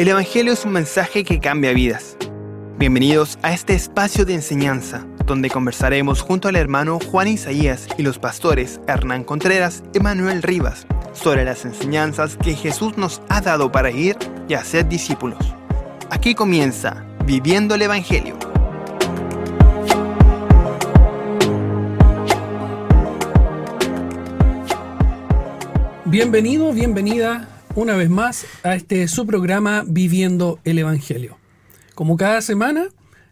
El Evangelio es un mensaje que cambia vidas. Bienvenidos a este espacio de enseñanza, donde conversaremos junto al hermano Juan Isaías y los pastores Hernán Contreras y Manuel Rivas sobre las enseñanzas que Jesús nos ha dado para ir y hacer discípulos. Aquí comienza Viviendo el Evangelio. Bienvenido, bienvenida una vez más a este su programa Viviendo el Evangelio. Como cada semana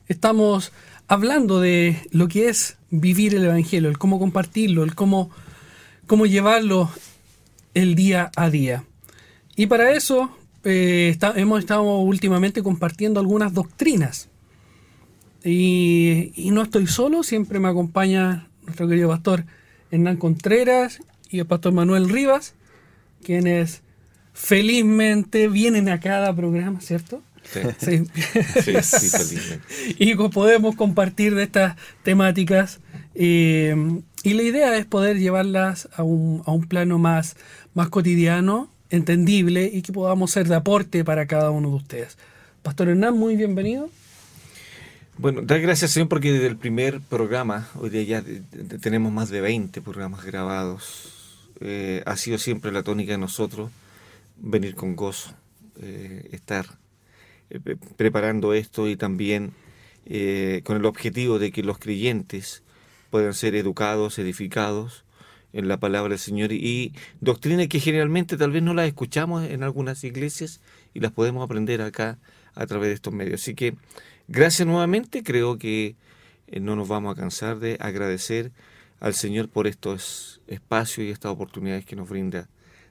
estamos hablando de lo que es vivir el Evangelio, el cómo compartirlo, el cómo, cómo llevarlo el día a día. Y para eso eh, hemos estado últimamente compartiendo algunas doctrinas. Y, y no estoy solo, siempre me acompaña nuestro querido pastor Hernán Contreras y el pastor Manuel Rivas quienes felizmente vienen a cada programa, ¿cierto? Sí, sí, sí, y podemos compartir de estas temáticas. Eh, y la idea es poder llevarlas a un, a un plano más, más cotidiano, entendible y que podamos ser de aporte para cada uno de ustedes. Pastor Hernán, muy bienvenido. Bueno, dar gracias Señor porque desde el primer programa, hoy día ya tenemos más de 20 programas grabados eh, ha sido siempre la tónica de nosotros venir con gozo, eh, estar eh, preparando esto y también con el objetivo de que los creyentes puedan ser educados, edificados en la palabra del Señor y doctrinas que generalmente tal vez no las escuchamos en algunas iglesias y las podemos aprender acá a través de estos medios. Así que gracias nuevamente, creo que no nos vamos a cansar de agradecer al Señor por estos espacios y estas oportunidades que nos brinda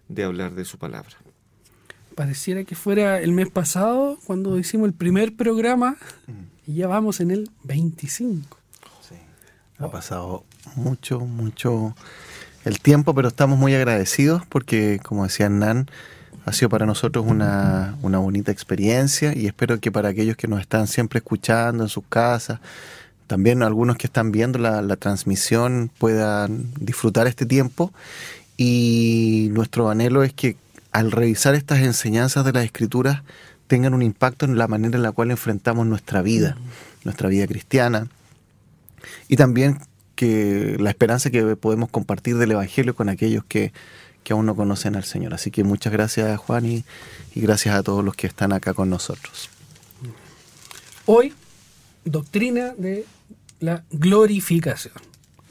de hablar de su palabra. Pareciera que fuera el mes pasado cuando hicimos el primer programa y ya vamos en el 25. Sí, ha pasado mucho, mucho el tiempo, pero estamos muy agradecidos porque, como decía Nan, ha sido para nosotros una, una bonita experiencia y espero que para aquellos que nos están siempre escuchando en sus casas, también algunos que están viendo la, transmisión puedan disfrutar este tiempo. Y nuestro anhelo es que al revisar estas enseñanzas de las escrituras tengan un impacto en la manera en la cual enfrentamos nuestra vida, nuestra vida cristiana y también que la esperanza que podemos compartir del Evangelio con aquellos que, aún no conocen al Señor. Así que muchas gracias Juan y, y gracias a todos los que están acá con nosotros. Hoy, doctrina de la glorificación.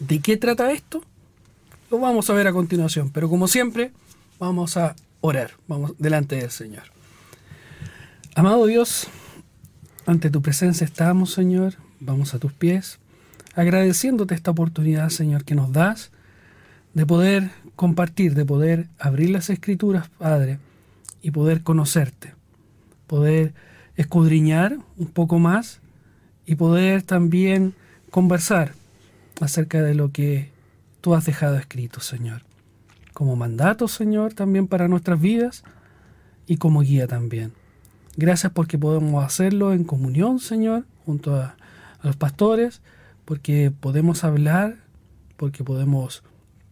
¿De qué trata esto? Lo vamos a ver a continuación, pero como siempre, vamos a orar, vamos delante del Señor. Amado Dios, ante tu presencia estamos, Señor, vamos a tus pies, agradeciéndote esta oportunidad, Señor, que nos das de poder compartir, de poder abrir las escrituras, Padre, y poder conocerte, poder escudriñar un poco más y poder también conversar acerca de lo que tú has dejado escrito, Señor. Como mandato, Señor, también para nuestras vidas y como guía también. Gracias porque podemos hacerlo en comunión, Señor, junto a, los pastores, porque podemos hablar, porque podemos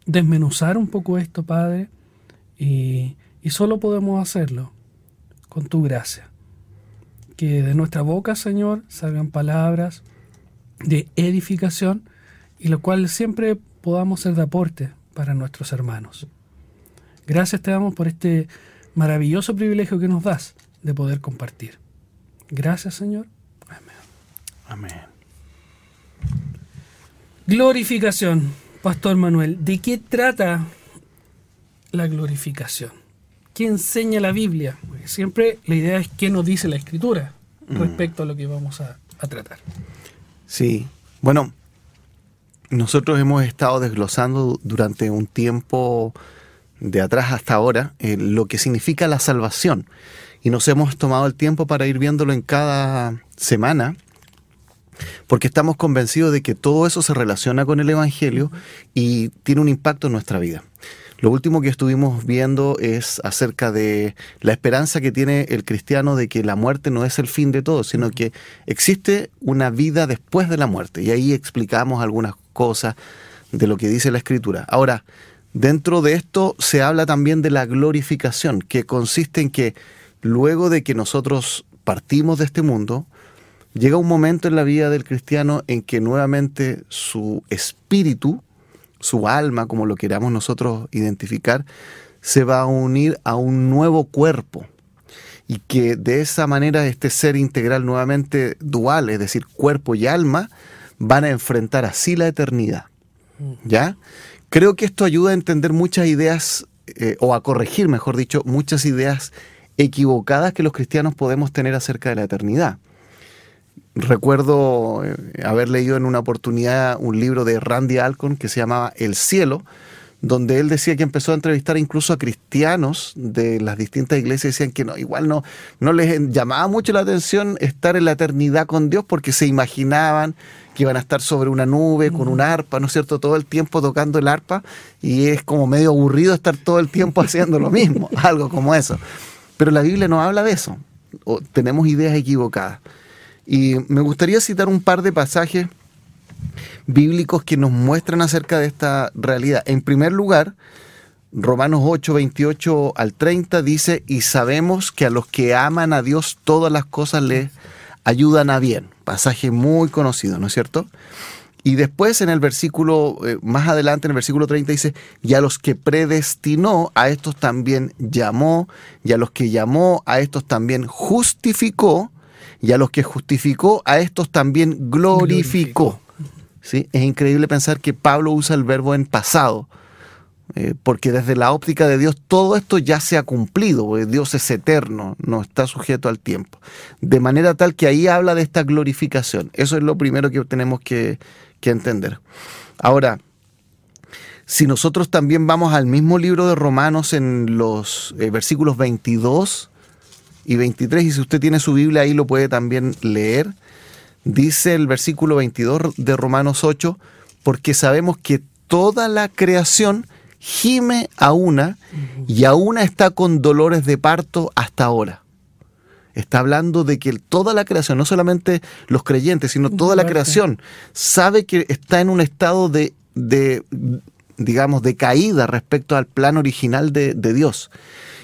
desmenuzar un poco esto, Padre, y, y solo podemos hacerlo con tu gracia. Que de nuestra boca, Señor, salgan palabras, de edificación y lo cual siempre podamos ser de aporte para nuestros hermanos. Gracias te damos por este maravilloso privilegio que nos das de poder compartir. Gracias Señor. Amén. Amén. Glorificación, Pastor Manuel. ¿De qué trata la glorificación? ¿Qué enseña la Biblia? siempre la idea es qué nos dice la Escritura mm. respecto a lo que vamos a tratar. Sí, bueno, nosotros hemos estado desglosando durante un tiempo de atrás hasta ahora eh, lo que significa la salvación y nos hemos tomado el tiempo para ir viéndolo en cada semana porque estamos convencidos de que todo eso se relaciona con el Evangelio y tiene un impacto en nuestra vida. Lo último que estuvimos viendo es acerca de la esperanza que tiene el cristiano de que la muerte no es el fin de todo, sino que existe una vida después de la muerte. Y ahí explicamos algunas cosas de lo que dice la escritura. Ahora, dentro de esto se habla también de la glorificación, que consiste en que luego de que nosotros partimos de este mundo, llega un momento en la vida del cristiano en que nuevamente su espíritu, su alma, como lo queramos nosotros identificar, se va a unir a un nuevo cuerpo. Y que de esa manera este ser integral nuevamente dual, es decir, cuerpo y alma, van a enfrentar así la eternidad. ¿Ya? Creo que esto ayuda a entender muchas ideas, eh, o a corregir, mejor dicho, muchas ideas equivocadas que los cristianos podemos tener acerca de la eternidad. Recuerdo eh, haber leído en una oportunidad un libro de Randy Alcon que se llamaba El cielo, donde él decía que empezó a entrevistar incluso a cristianos de las distintas iglesias, decían que no, igual no, no les llamaba mucho la atención estar en la eternidad con Dios porque se imaginaban que iban a estar sobre una nube con un arpa, ¿no es cierto?, todo el tiempo tocando el arpa y es como medio aburrido estar todo el tiempo haciendo lo mismo, algo como eso. Pero la Biblia no habla de eso, o tenemos ideas equivocadas. Y me gustaría citar un par de pasajes bíblicos que nos muestran acerca de esta realidad. En primer lugar, Romanos 8, 28 al 30 dice, y sabemos que a los que aman a Dios todas las cosas les ayudan a bien. Pasaje muy conocido, ¿no es cierto? Y después en el versículo, eh, más adelante en el versículo 30 dice, y a los que predestinó, a estos también llamó, y a los que llamó, a estos también justificó, y a los que justificó, a estos también glorificó. Es increíble pensar que Pablo usa el verbo en pasado, eh, porque desde la óptica de Dios todo esto ya se ha cumplido, Dios es eterno, no está sujeto al tiempo. De manera tal que ahí habla de esta glorificación. Eso es lo primero que tenemos que, entender. Ahora, si nosotros también vamos al mismo libro de Romanos en los eh, versículos 22 y 23, y si usted tiene su Biblia ahí lo puede también leer. Dice el versículo 22 de Romanos 8, porque sabemos que toda la creación gime a una y a una está con dolores de parto hasta ahora. Está hablando de que toda la creación, no solamente los creyentes, sino toda la creación, sabe que está en un estado de, de digamos, de caída respecto al plan original de, de Dios.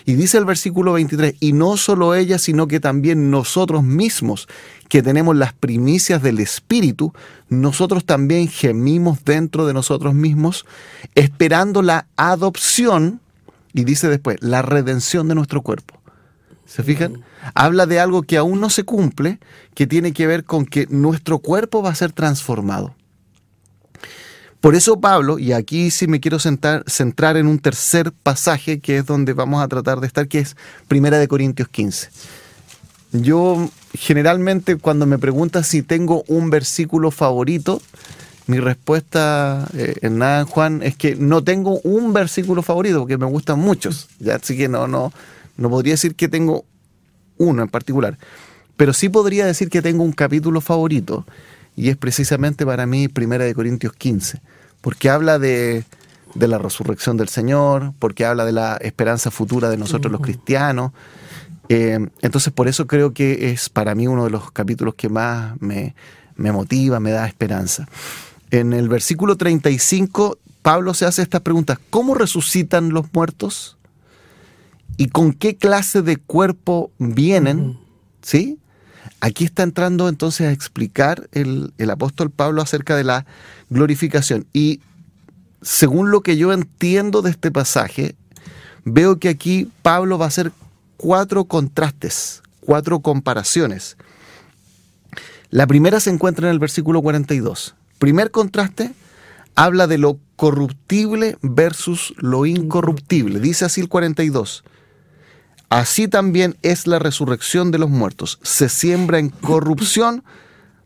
Y dice el versículo 23, y no solo ella, sino que también nosotros mismos, que tenemos las primicias del Espíritu, nosotros también gemimos dentro de nosotros mismos, esperando la adopción, y dice después, la redención de nuestro cuerpo. ¿Se fijan? Habla de algo que aún no se cumple, que tiene que ver con que nuestro cuerpo va a ser transformado. Por eso Pablo, y aquí sí me quiero centrar en un tercer pasaje que es donde vamos a tratar de estar, que es Primera de Corintios 15. Yo generalmente cuando me preguntas si tengo un versículo favorito, mi respuesta, eh, en nada, Juan, es que no tengo un versículo favorito, porque me gustan muchos. ¿ya? Así que no, no, no podría decir que tengo uno en particular. Pero sí podría decir que tengo un capítulo favorito, y es precisamente para mí Primera de Corintios 15, porque habla de, la resurrección del Señor, porque habla de la esperanza futura de nosotros los cristianos. Eh, entonces por eso creo que es para mí uno de los capítulos que más me, me motiva, me da esperanza. En el versículo 35, Pablo se hace estas preguntas. ¿Cómo resucitan los muertos? ¿Y con qué clase de cuerpo vienen? ¿Sí? Aquí está entrando entonces a explicar el, apóstol Pablo acerca de la glorificación. Y según lo que yo entiendo de este pasaje, veo que aquí Pablo va a hacer cuatro contrastes, cuatro comparaciones. La primera se encuentra en el versículo 42. Primer contraste habla de lo corruptible versus lo incorruptible. Dice así el 42. Así también es la resurrección de los muertos. Se siembra en corrupción,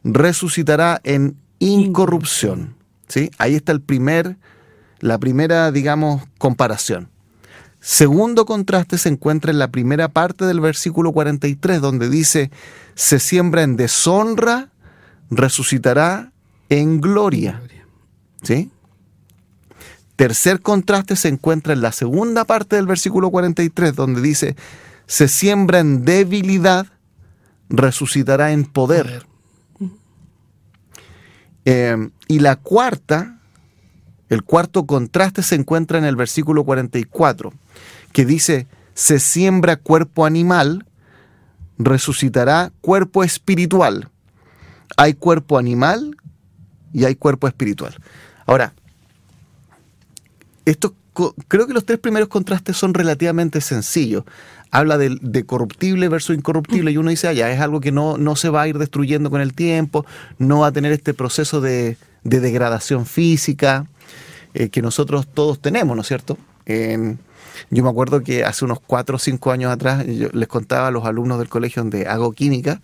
resucitará en incorrupción. ¿Sí? Ahí está el primer, la primera, digamos, comparación. Segundo contraste se encuentra en la primera parte del versículo 43, donde dice, se siembra en deshonra, resucitará en gloria. ¿Sí? Tercer contraste se encuentra en la segunda parte del versículo 43, donde dice, se siembra en debilidad, resucitará en poder. Eh, y la cuarta, el cuarto contraste se encuentra en el versículo 44, que dice, se siembra cuerpo animal, resucitará cuerpo espiritual. Hay cuerpo animal y hay cuerpo espiritual. Ahora, esto, creo que los tres primeros contrastes son relativamente sencillos. Habla de, corruptible versus incorruptible y uno dice, ah, ya, es algo que no, no, se va a ir destruyendo con el tiempo, no va a tener este proceso de, degradación física eh, que nosotros todos tenemos, ¿no es cierto? Yo me acuerdo que hace unos cuatro o cinco años atrás yo les contaba a los alumnos del colegio donde hago química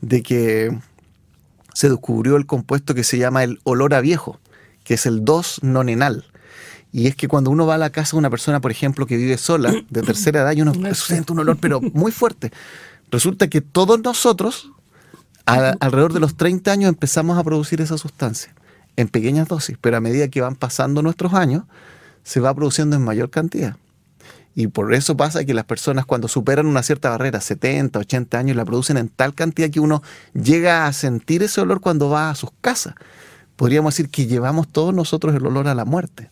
de que se descubrió el compuesto que se llama el olor a viejo, que es el 2-nonenal. Y es que cuando uno va a la casa de una persona, por ejemplo, que vive sola, de tercera edad, y uno siente un olor, pero muy fuerte. Resulta que todos nosotros, alrededor de los 30 años, empezamos a producir esa sustancia en pequeñas dosis, pero a medida que van pasando nuestros años, se va produciendo en mayor cantidad. Y por eso pasa que las personas cuando superan una cierta barrera, 70, 80 años, la producen en tal cantidad que uno llega a sentir ese olor cuando va a sus casas. Podríamos decir que llevamos todos nosotros el olor a la muerte.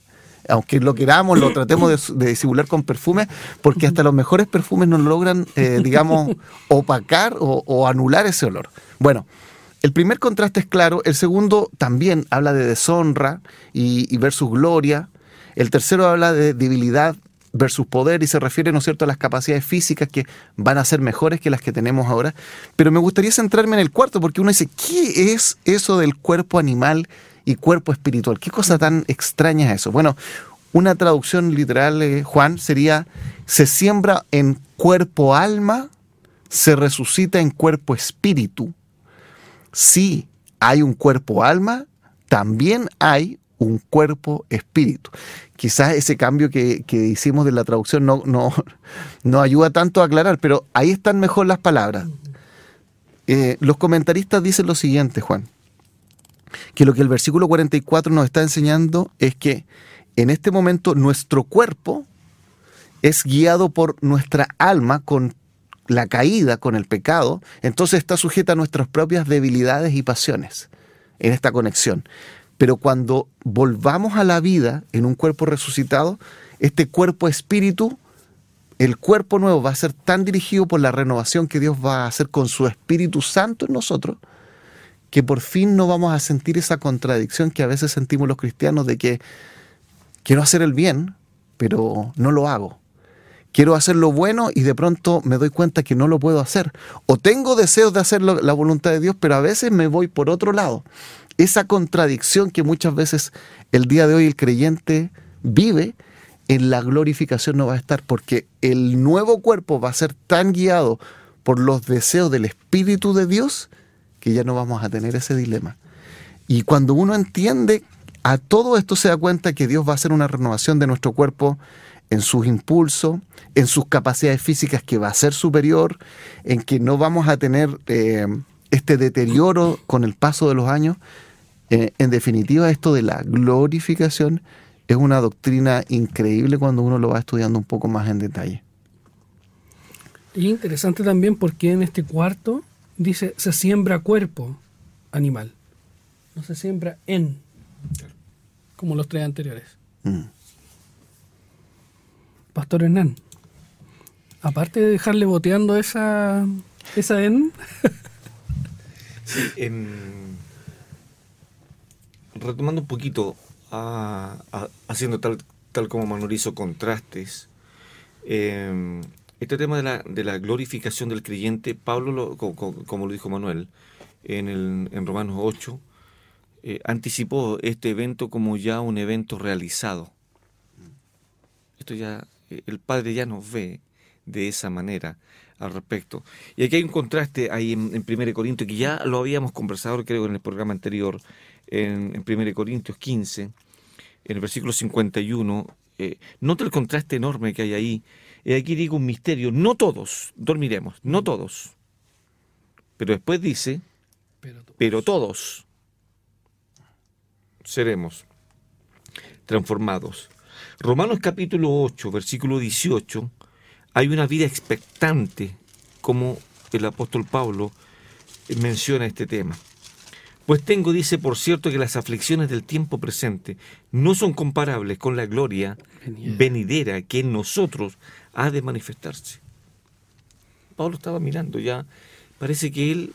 Aunque lo queramos, lo tratemos de, disimular con perfume, porque hasta los mejores perfumes no logran, eh, digamos, opacar o, anular ese olor. Bueno, el primer contraste es claro, el segundo también habla de deshonra y, y versus gloria, el tercero habla de debilidad versus poder y se refiere, ¿no es cierto?, a las capacidades físicas que van a ser mejores que las que tenemos ahora. Pero me gustaría centrarme en el cuarto, porque uno dice, ¿qué es eso del cuerpo animal y cuerpo espiritual? ¿Qué cosa tan extraña es eso? Bueno, una traducción literal, eh, Juan, sería, se siembra en cuerpo alma, se resucita en cuerpo espíritu. Sí, hay un cuerpo alma, también hay un cuerpo espíritu. Quizás ese cambio que, hicimos de la traducción no, no, no, ayuda tanto a aclarar, pero ahí están mejor las palabras. Eh, los comentaristas dicen lo siguiente, Juan, que lo que el versículo 44 nos está enseñando es que en este momento nuestro cuerpo es guiado por nuestra alma con la caída, con el pecado, entonces está sujeta a nuestras propias debilidades y pasiones en esta conexión. Pero cuando volvamos a la vida en un cuerpo resucitado, este cuerpo espíritu, el cuerpo nuevo va a ser tan dirigido por la renovación que Dios va a hacer con su Espíritu Santo en nosotros, que por fin no vamos a sentir esa contradicción que a veces sentimos los cristianos de que quiero hacer el bien, pero no lo hago. Quiero hacer lo bueno y de pronto me doy cuenta que no lo puedo hacer. O tengo deseos de hacer la voluntad de Dios, pero a veces me voy por otro lado esa contradicción que muchas veces el día de hoy el creyente vive, en la glorificación no va a estar, porque el nuevo cuerpo va a ser tan guiado por los deseos del Espíritu de Dios que ya no vamos a tener ese dilema. Y cuando uno entiende a todo esto se da cuenta que Dios va a hacer una renovación de nuestro cuerpo en sus impulsos, en sus capacidades físicas que va a ser superior, en que no vamos a tener eh, este deterioro con el paso de los años. Eh, en definitiva, esto de la glorificación es una doctrina increíble cuando uno lo va estudiando un poco más en detalle. Y interesante también porque en este cuarto dice se siembra cuerpo animal, no se siembra en, como los tres anteriores. Mm. Pastor Hernán, aparte de dejarle boteando esa, esa en, retomando un poquito, haciendo tal, tal como Manuel hizo contrastes, em, este tema de la, de la, glorificación del creyente, Pablo, como, lo dijo Manuel, en, el, en Romanos 8, eh, anticipó este evento como ya un evento realizado. Esto ya, el Padre ya nos ve de esa manera al respecto. Y aquí hay un contraste ahí en, en 1 Corintios, que ya lo habíamos conversado, creo, en el programa anterior, en, en 1 Corintios 15, en el versículo 51. Eh, nota el contraste enorme que hay ahí. Y aquí digo un misterio, no todos dormiremos, no todos. Pero después dice, pero todos, pero todos seremos transformados. Romanos capítulo 8, versículo 18 hay una vida expectante, como el apóstol Pablo menciona este tema. Pues tengo, dice, por cierto, que las aflicciones del tiempo presente no son comparables con la gloria venidera que en nosotros ha de manifestarse. Pablo estaba mirando, ya parece que él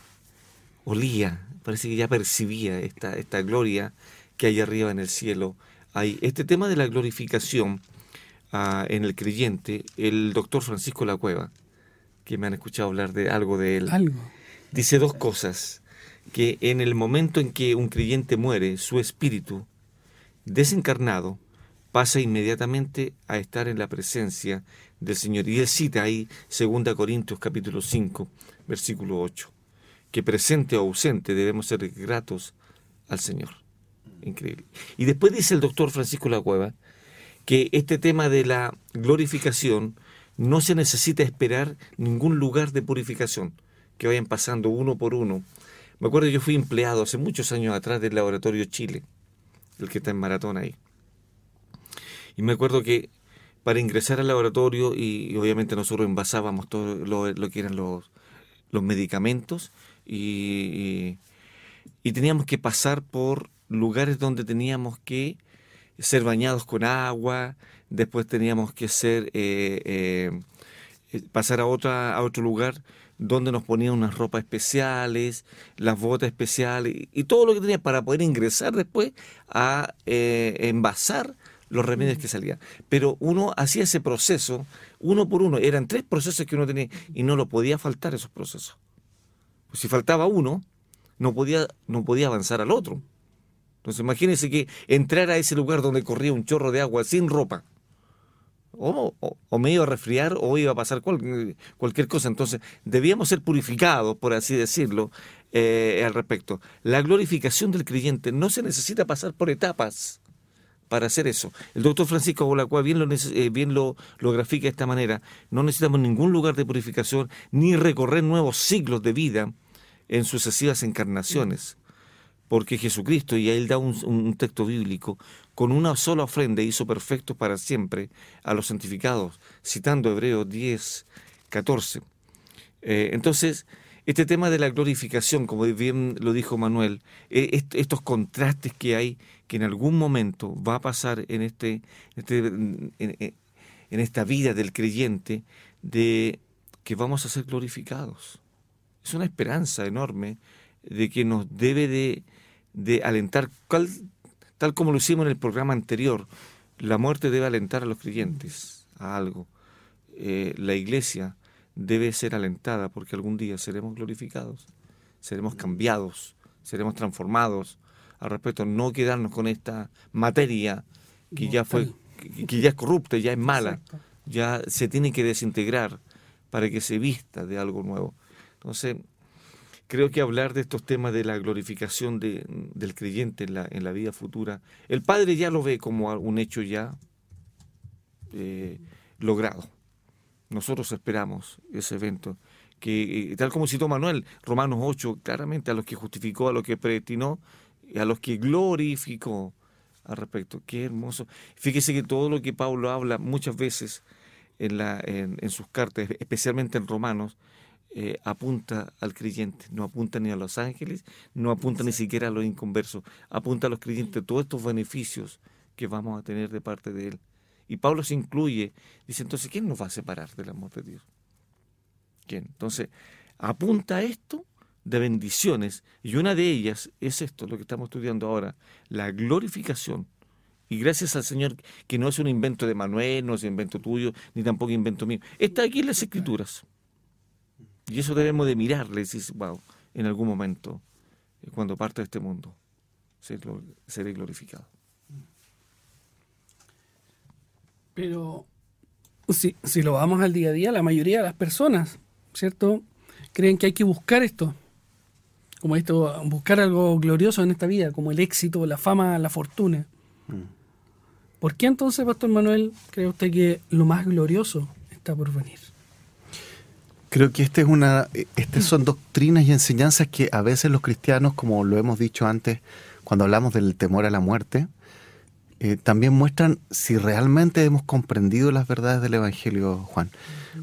olía, parece que ya percibía esta, esta gloria que hay arriba en el cielo. Hay este tema de la glorificación ah, en el creyente, el doctor Francisco La Cueva, que me han escuchado hablar de algo de él, Algo. dice dos cosas, que en el momento en que un creyente muere, su espíritu desencarnado pasa inmediatamente a estar en la presencia del Señor. Y él cita ahí 2 Corintios capítulo 5, versículo 8, que presente o ausente debemos ser gratos al Señor. Increíble. Y después dice el doctor Francisco La Cueva que este tema de la glorificación no se necesita esperar ningún lugar de purificación, que vayan pasando uno por uno. Me acuerdo yo fui empleado hace muchos años atrás del Laboratorio Chile, el que está en Maratón ahí. Y me acuerdo que para ingresar al laboratorio, y, obviamente nosotros envasábamos todo lo, lo que eran los, los medicamentos, y, y, teníamos que pasar por lugares donde teníamos que ser bañados con agua, después teníamos que ser eh, eh, pasar a otra a otro lugar donde nos ponían unas ropas especiales, las botas especiales y, todo lo que tenía para poder ingresar después a eh, envasar los remedios que salían. Pero uno hacía ese proceso uno por uno. Eran tres procesos que uno tenía y no lo podía faltar esos procesos. Pues si faltaba uno, no podía, no podía avanzar al otro. Entonces imagínense que entrar a ese lugar donde corría un chorro de agua sin ropa, o, o- me iba a resfriar o iba a pasar cual- cualquier cosa. Entonces debíamos ser purificados, por así decirlo, eh, al respecto. La glorificación del creyente no se necesita pasar por etapas para hacer eso. El doctor Francisco Bolacua bien, lo, eh, bien lo, lo grafica de esta manera. No necesitamos ningún lugar de purificación ni recorrer nuevos siglos de vida en sucesivas encarnaciones porque Jesucristo, y él da un texto bíblico, con una sola ofrenda hizo perfectos para siempre a los santificados, citando Hebreos 10, 14. Eh, entonces, este tema de la glorificación, como bien lo dijo Manuel, eh, est- estos contrastes que hay, que en algún momento va a pasar en, este, este- en, esta vida del creyente, de que vamos a ser glorificados. Es una esperanza enorme de que nos debe de, alentar, tal como lo hicimos en el programa anterior, la muerte debe alentar a los creyentes a algo. Eh, la iglesia debe ser alentada porque algún día seremos glorificados, seremos cambiados, seremos transformados. Al respecto, no quedarnos con esta materia que ya fue, que, que ya es corrupta, ya es mala, Exacto. ya se tiene que desintegrar para que se vista de algo nuevo. Entonces, creo que hablar de estos temas de la glorificación de- del creyente en la, en la vida futura, el Padre ya lo ve como un hecho ya eh, logrado. Nosotros esperamos ese evento, que eh, tal como citó Manuel, Romanos 8, claramente a los que justificó, a los que predestinó, a los que glorificó al respecto. Qué hermoso. Fíjese que todo lo que Pablo habla muchas veces en, la, en sus cartas, especialmente en Romanos, eh, apunta al creyente, no apunta ni a los ángeles, no apunta ni siquiera a los inconversos, apunta a los creyentes todos estos beneficios que vamos a tener de parte de Él. Y Pablo se incluye, dice entonces, ¿quién nos va a separar del amor de Dios? ¿Quién? Entonces, apunta a esto de bendiciones, y una de ellas es esto, lo que estamos estudiando ahora, la glorificación. Y gracias al Señor, que no es un invento de Manuel, no es un invento tuyo, ni tampoco invento mío. Está aquí en las Escrituras. Y eso debemos de mirarle y decir, wow, en algún momento, eh, cuando parte de este mundo, seré glor- seré glorificado. Pero si, si lo vamos al día a día, la mayoría de las personas, ¿cierto? Creen que hay que buscar esto. Como esto, buscar algo glorioso en esta vida, como el éxito, la fama, la fortuna. ¿Por qué entonces, Pastor Manuel, cree usted que lo más glorioso está por venir? Creo que este es una, estas son doctrinas y enseñanzas que a veces los cristianos, como lo hemos dicho antes, cuando hablamos del temor a la muerte, eh, también muestran si realmente hemos comprendido las verdades del Evangelio, Juan.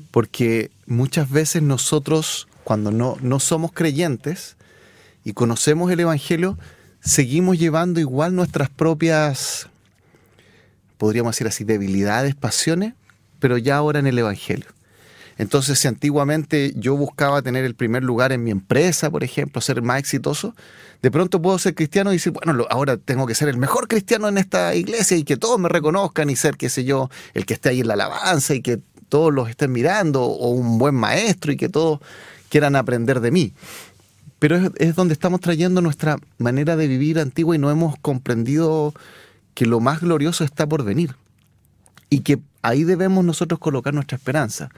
Porque muchas veces nosotros, cuando no, no somos creyentes y conocemos el Evangelio, seguimos llevando igual nuestras propias, podríamos decir así, debilidades, pasiones, pero ya ahora en el Evangelio. Entonces, si antiguamente yo buscaba tener el primer lugar en mi empresa, por ejemplo, ser más exitoso, de pronto puedo ser cristiano y decir, bueno, ahora tengo que ser el mejor cristiano en esta iglesia y que todos me reconozcan y ser, qué sé yo, el que esté ahí en la alabanza y que todos los estén mirando, o un buen maestro y que todos quieran aprender de mí. Pero es, es donde estamos trayendo nuestra manera de vivir antigua y no hemos comprendido que lo más glorioso está por venir y que ahí debemos nosotros colocar nuestra esperanza.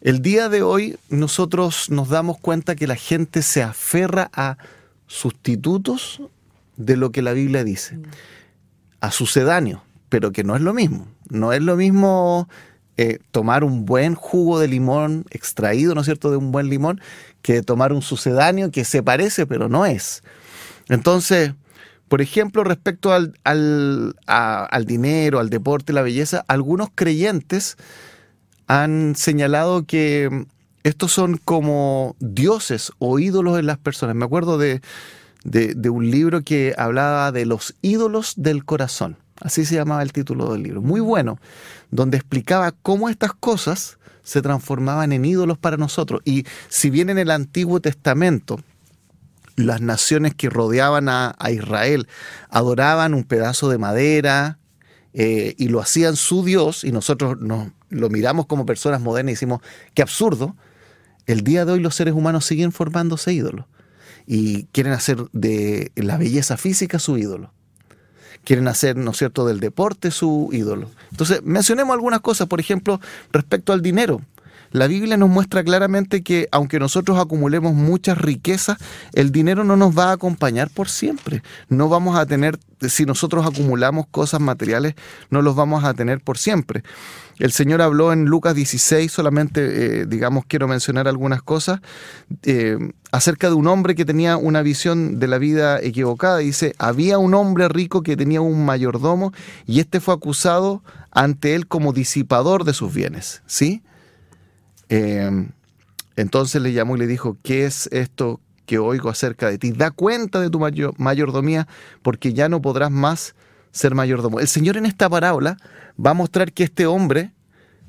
El día de hoy nosotros nos damos cuenta que la gente se aferra a sustitutos de lo que la Biblia dice, mm. a sucedáneos, pero que no es lo mismo. No es lo mismo eh, tomar un buen jugo de limón extraído, ¿no es cierto?, de un buen limón, que tomar un sucedáneo que se parece, pero no es. Entonces, por ejemplo, respecto al, al, al dinero, al deporte, la belleza, algunos creyentes han señalado que estos son como dioses o ídolos en las personas. Me acuerdo de, un libro que hablaba de los ídolos del corazón. Así se llamaba el título del libro. Muy bueno, donde explicaba cómo estas cosas se transformaban en ídolos para nosotros. Y si bien en el Antiguo Testamento las naciones que rodeaban a, Israel adoraban un pedazo de madera eh, y lo hacían su Dios, y nosotros nos, lo miramos como personas modernas y decimos, qué absurdo, el día de hoy los seres humanos siguen formándose ídolos y quieren hacer de la belleza física su ídolo. Quieren hacer, ¿no es cierto?, del deporte su ídolo. Entonces, mencionemos algunas cosas, por ejemplo, respecto al dinero. La Biblia nos muestra claramente que aunque nosotros acumulemos muchas riquezas, el dinero no nos va a acompañar por siempre. No vamos a tener, si nosotros acumulamos cosas materiales, no los vamos a tener por siempre. El Señor habló en Lucas 16, solamente, eh, digamos, quiero mencionar algunas cosas, eh, acerca de un hombre que tenía una visión de la vida equivocada. Dice, había un hombre rico que tenía un mayordomo y este fue acusado ante él como disipador de sus bienes. ¿Sí? Em, entonces le llamó y le dijo, ¿qué es esto que oigo acerca de ti? Da cuenta de tu mayordomía porque ya no podrás más ser mayordomo. El Señor en esta parábola va a mostrar que este hombre,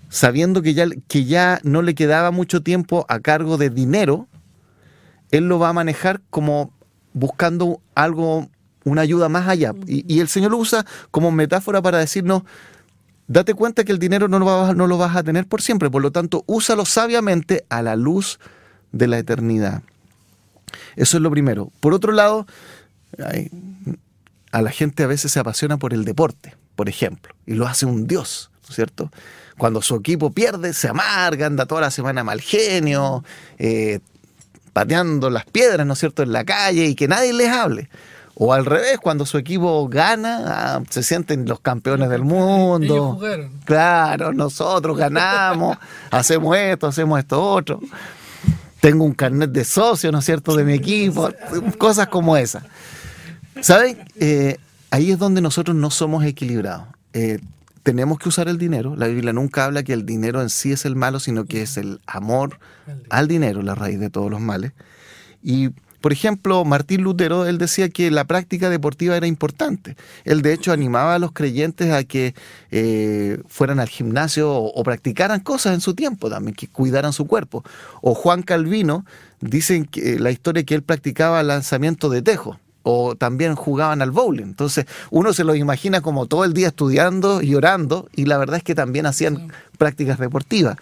sabiendo que ya, que ya no le quedaba mucho tiempo a cargo de dinero, él lo va a manejar como buscando algo, una ayuda más allá. Y, y el Señor lo usa como metáfora para decirnos, date cuenta que el dinero no lo, vas, no lo vas a tener por siempre, por lo tanto, úsalo sabiamente a la luz de la eternidad. Eso es lo primero. Por otro lado, a la gente a veces se apasiona por el deporte, por ejemplo, y lo hace un dios, ¿no es cierto? Cuando su equipo pierde, se amarga, anda toda la semana mal genio, eh, pateando las piedras, ¿no es cierto?, en la calle y que nadie les hable. O al revés, cuando su equipo gana, ah, se sienten los campeones del mundo. Claro, nosotros ganamos, hacemos esto, hacemos esto otro. Tengo un carnet de socio, ¿no es cierto?, de mi equipo, cosas como esas. ¿Saben? Eh, ahí es donde nosotros no somos equilibrados. Eh, tenemos que usar el dinero. La Biblia nunca habla que el dinero en sí es el malo, sino que es el amor al dinero, la raíz de todos los males. Y por ejemplo, Martín Lutero, él decía que la práctica deportiva era importante. Él de hecho animaba a los creyentes a que eh, fueran al gimnasio o, practicaran cosas en su tiempo también, que cuidaran su cuerpo. O Juan Calvino, dicen que la historia que él practicaba lanzamiento de tejo o también jugaban al bowling. Entonces uno se los imagina como todo el día estudiando y orando y la verdad es que también hacían prácticas deportivas.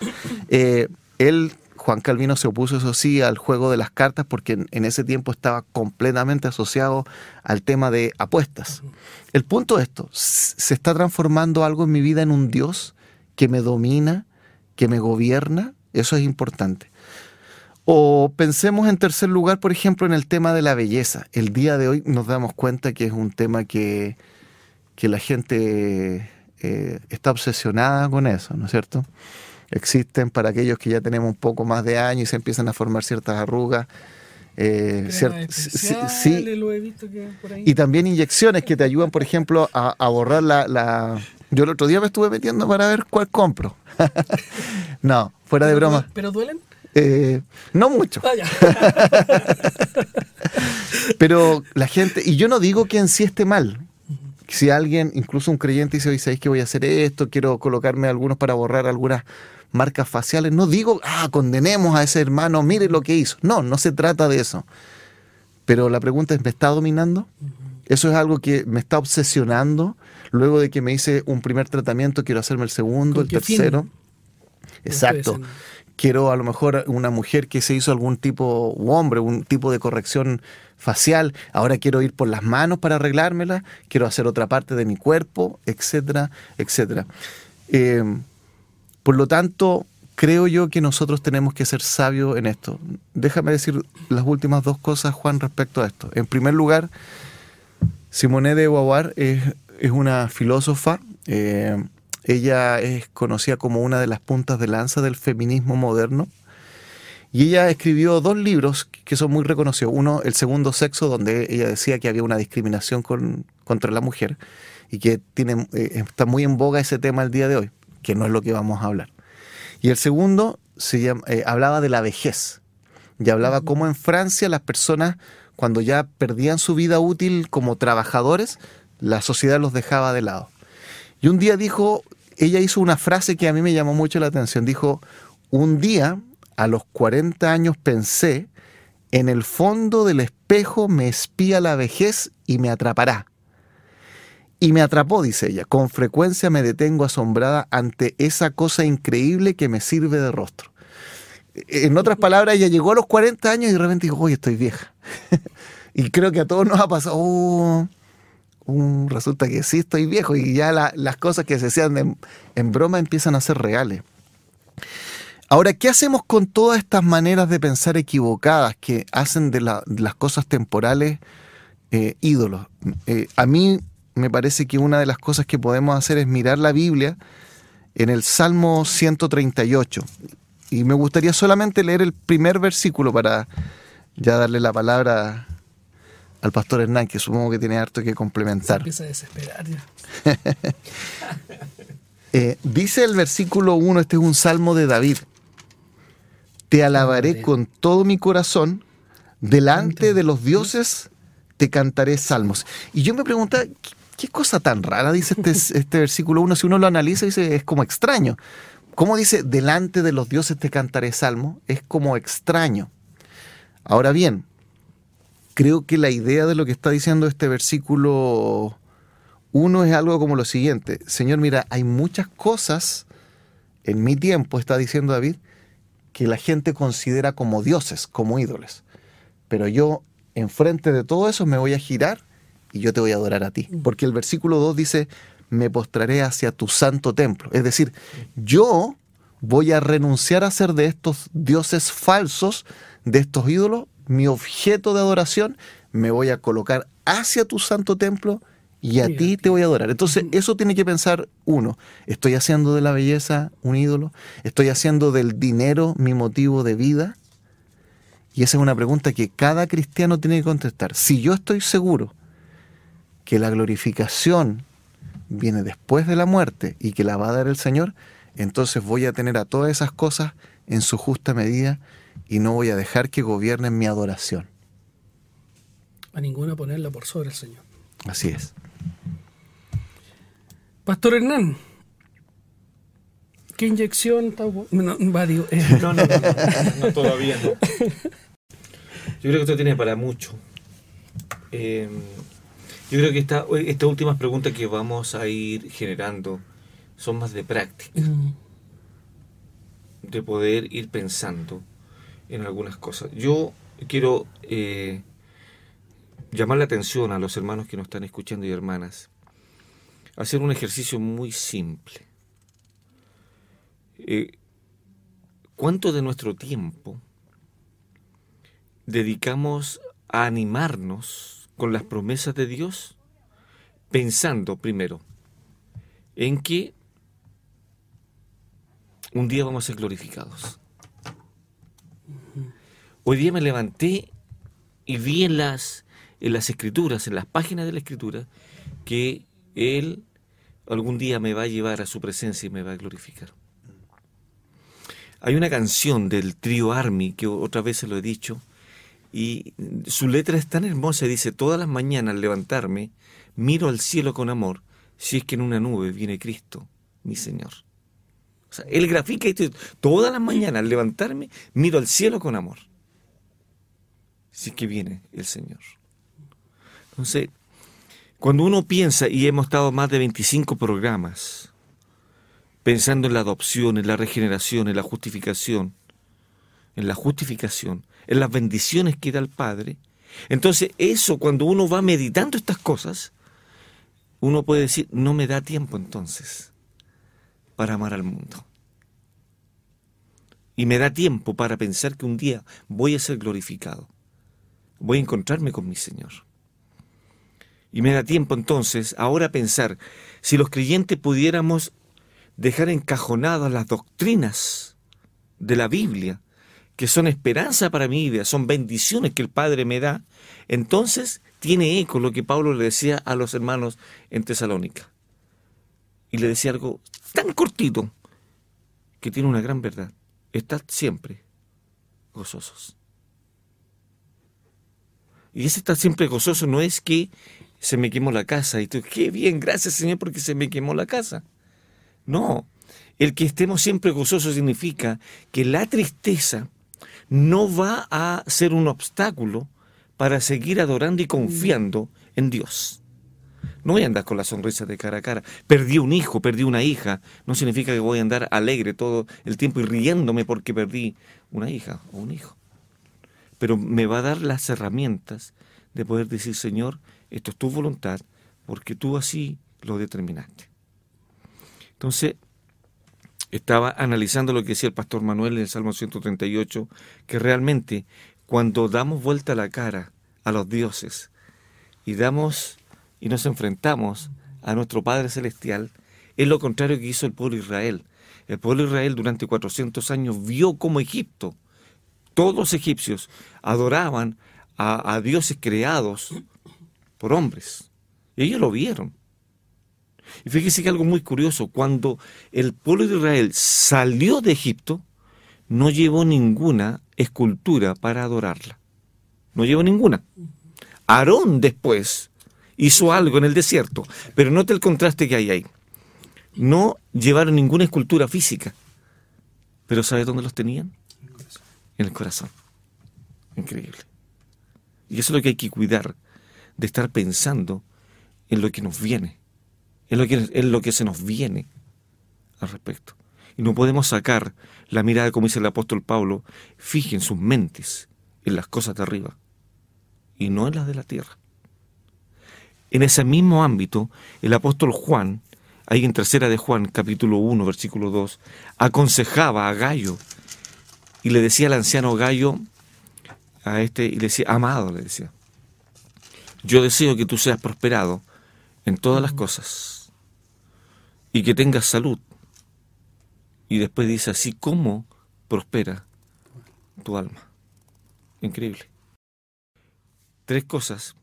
Eh, él Juan Calvino se opuso, eso sí, al juego de las cartas porque en, ese tiempo estaba completamente asociado al tema de apuestas. El punto de esto, se está transformando algo en mi vida en un Dios que me domina, que me gobierna, eso es importante. O pensemos en tercer lugar, por ejemplo, en el tema de la belleza. El día de hoy nos damos cuenta que es un tema que, que la gente eh, está obsesionada con eso, ¿no es cierto? Existen para aquellos que ya tenemos un poco más de años y se empiezan a formar ciertas arrugas. Eh, sí, Y también inyecciones que te ayudan, por ejemplo, a, borrar la, Yo el otro día me estuve metiendo para ver cuál compro. no, fuera de broma. ¿Pero duelen? Eh, no mucho. Pero la gente, y yo no digo que en sí esté mal, Si alguien, incluso un creyente, dice, oye, ¿sabéis que voy a hacer esto? Quiero colocarme algunos para borrar algunas marcas faciales. No digo, ah, condenemos a ese hermano, mire lo que hizo. No, no se trata de eso. Pero la pregunta es, ¿me está dominando? Eso es algo que me está obsesionando. Luego de que me hice un primer tratamiento, quiero hacerme el segundo, el tercero. Exacto. Quiero a lo mejor una mujer que se hizo algún tipo, u hombre, un tipo de corrección facial. Ahora quiero ir por las manos para arreglármela. Quiero hacer otra parte de mi cuerpo, etcétera, etcétera. Eh, por lo tanto, creo yo que nosotros tenemos que ser sabios en esto. Déjame decir las últimas dos cosas, Juan, respecto a esto. En primer lugar, Simone de Beauvoir es, una filósofa. Eh, ella es conocida como una de las puntas de lanza del feminismo moderno. Y ella escribió dos libros que son muy reconocidos. Uno, El segundo sexo, donde ella decía que había una discriminación contra la mujer y que tiene, eh, está muy en boga ese tema el día de hoy que no es lo que vamos a hablar. Y el segundo se eh, hablaba de la vejez. Y hablaba cómo en Francia las personas, cuando ya perdían su vida útil como trabajadores, la sociedad los dejaba de lado. Y un día dijo, ella hizo una frase que a mí me llamó mucho la atención. Dijo, un día, a los 40 años, pensé, en el fondo del espejo me espía la vejez y me atrapará. Y me atrapó, dice ella. Con frecuencia me detengo asombrada ante esa cosa increíble que me sirve de rostro. En otras palabras, ella llegó a los 40 años y de repente dijo, oye, estoy vieja. y creo que a todos nos ha pasado, oh, resulta que sí estoy viejo y ya las cosas que se hacían en, broma empiezan a ser reales. Ahora, ¿qué hacemos con todas estas maneras de pensar equivocadas que hacen de, las cosas temporales eh, ídolos? Eh, a mí me parece que una de las cosas que podemos hacer es mirar la Biblia en el Salmo 138. Y me gustaría solamente leer el primer versículo para ya darle la palabra al pastor Hernán, que supongo que tiene harto que complementar. empieza a desesperar eh, dice el versículo 1, este es un salmo de David. Te alabaré con todo mi corazón, delante de los dioses te cantaré salmos. Y yo me pregunto, qué cosa tan rara, dice este, este versículo 1. Si uno lo analiza, dice, es como extraño. ¿Cómo dice, delante de los dioses te cantaré salmo? Es como extraño. Ahora bien, creo que la idea de lo que está diciendo este versículo 1 es algo como lo siguiente. Señor, mira, hay muchas cosas en mi tiempo, está diciendo David, que la gente considera como dioses, como ídolos. Pero yo, enfrente de todo eso, me voy a girar y yo te voy a adorar a ti. Mm. Porque el versículo 2 dice, me postraré hacia tu santo templo. Es decir, yo voy a renunciar a ser de estos dioses falsos, de estos ídolos, mi objeto de adoración, me voy a colocar hacia tu santo templo y a ti te voy a adorar. Entonces, eso tiene que pensar uno, ¿estoy haciendo de la belleza un ídolo? ¿Estoy haciendo del dinero mi motivo de vida? Y esa es una pregunta que cada cristiano tiene que contestar. Si yo estoy seguro que la glorificación viene después de la muerte y que la va a dar el Señor, entonces voy a tener a todas esas cosas en su justa medida y no voy a dejar que gobiernen mi adoración. A ninguna ponerla por sobre el Señor. Así es. Pastor Hernán, ¿qué inyección está no, eh. no, no, no, todavía no. Yo creo que esto tiene para mucho. Eh, yo creo que esta, estas últimas preguntas que vamos a ir generando son más de práctica. Mm. De poder ir pensando en algunas cosas. Yo quiero eh, llamar la atención a los hermanos que nos están escuchando y hermanas. Hacer un ejercicio muy simple. Eh, ¿Cuánto de nuestro tiempo dedicamos a animarnos con las promesas de Dios, pensando primero en que un día vamos a ser glorificados. Hoy día me levanté y vi en las, en las escrituras, en las páginas de la escritura, que Él algún día me va a llevar a su presencia y me va a glorificar. Hay una canción del trío Army, que otra vez se lo he dicho, y su letra es tan hermosa, dice, todas las mañanas al levantarme, miro al cielo con amor si es que en una nube viene Cristo, mi Señor. O sea, él grafica esto todas las mañanas al levantarme, miro al cielo con amor. Si es que viene el Señor. Entonces, cuando uno piensa, y hemos estado más de 25 programas, pensando en la adopción, en la regeneración, en la justificación, en la justificación, en las bendiciones que da el Padre, entonces eso, cuando uno va meditando estas cosas, uno puede decir, no me da tiempo entonces para amar al mundo. Y me da tiempo para pensar que un día voy a ser glorificado. Voy a encontrarme con mi Señor. Y me da tiempo entonces ahora pensar, si los creyentes pudiéramos dejar encajonadas las doctrinas de la Biblia, que son esperanza para mi vida, son bendiciones que el Padre me da, entonces tiene eco lo que Pablo le decía a los hermanos en Tesalónica. Y le decía algo tan cortito que tiene una gran verdad. Estad siempre gozosos. Y ese estar siempre gozoso no es que se me quemó la casa y tú, qué bien, gracias Señor porque se me quemó la casa. No, el que estemos siempre gozosos significa que la tristeza no va a ser un obstáculo para seguir adorando y confiando en Dios. No voy a andar con la sonrisa de cara a cara. Perdí un hijo, perdí una hija. No significa que voy a andar alegre todo el tiempo y riéndome porque perdí una hija o un hijo. Pero me va a dar las herramientas de poder decir, Señor, esto es tu voluntad, porque tú así lo determinaste. Entonces, estaba analizando lo que decía el pastor Manuel en el Salmo 138, que realmente cuando damos vuelta la cara a los dioses y damos y nos enfrentamos a nuestro Padre Celestial, es lo contrario que hizo el pueblo de Israel. El pueblo de Israel durante 400 años vio como Egipto, todos los egipcios adoraban a, a dioses creados por hombres. Y ellos lo vieron. Y fíjese que algo muy curioso, cuando el pueblo de Israel salió de Egipto, no llevó ninguna escultura para adorarla. No llevó ninguna. Aarón después hizo algo en el desierto, pero note el contraste que hay ahí. No llevaron ninguna escultura física, pero ¿sabe dónde los tenían? En el corazón. Increíble. Y eso es lo que hay que cuidar, de estar pensando en lo que nos viene, en lo que, en lo que se nos viene al respecto. Y no podemos sacar la mirada, como dice el apóstol Pablo, fijen sus mentes en las cosas de arriba y no en las de la tierra. En ese mismo ámbito, el apóstol Juan, ahí en tercera de Juan, capítulo 1, versículo 2, aconsejaba a Gallo y le decía al anciano Gallo, a este, y le decía, amado, le decía, yo deseo que tú seas prosperado en todas las cosas y que tengas salud y después dice así como prospera tu alma. Increíble. Tres cosas.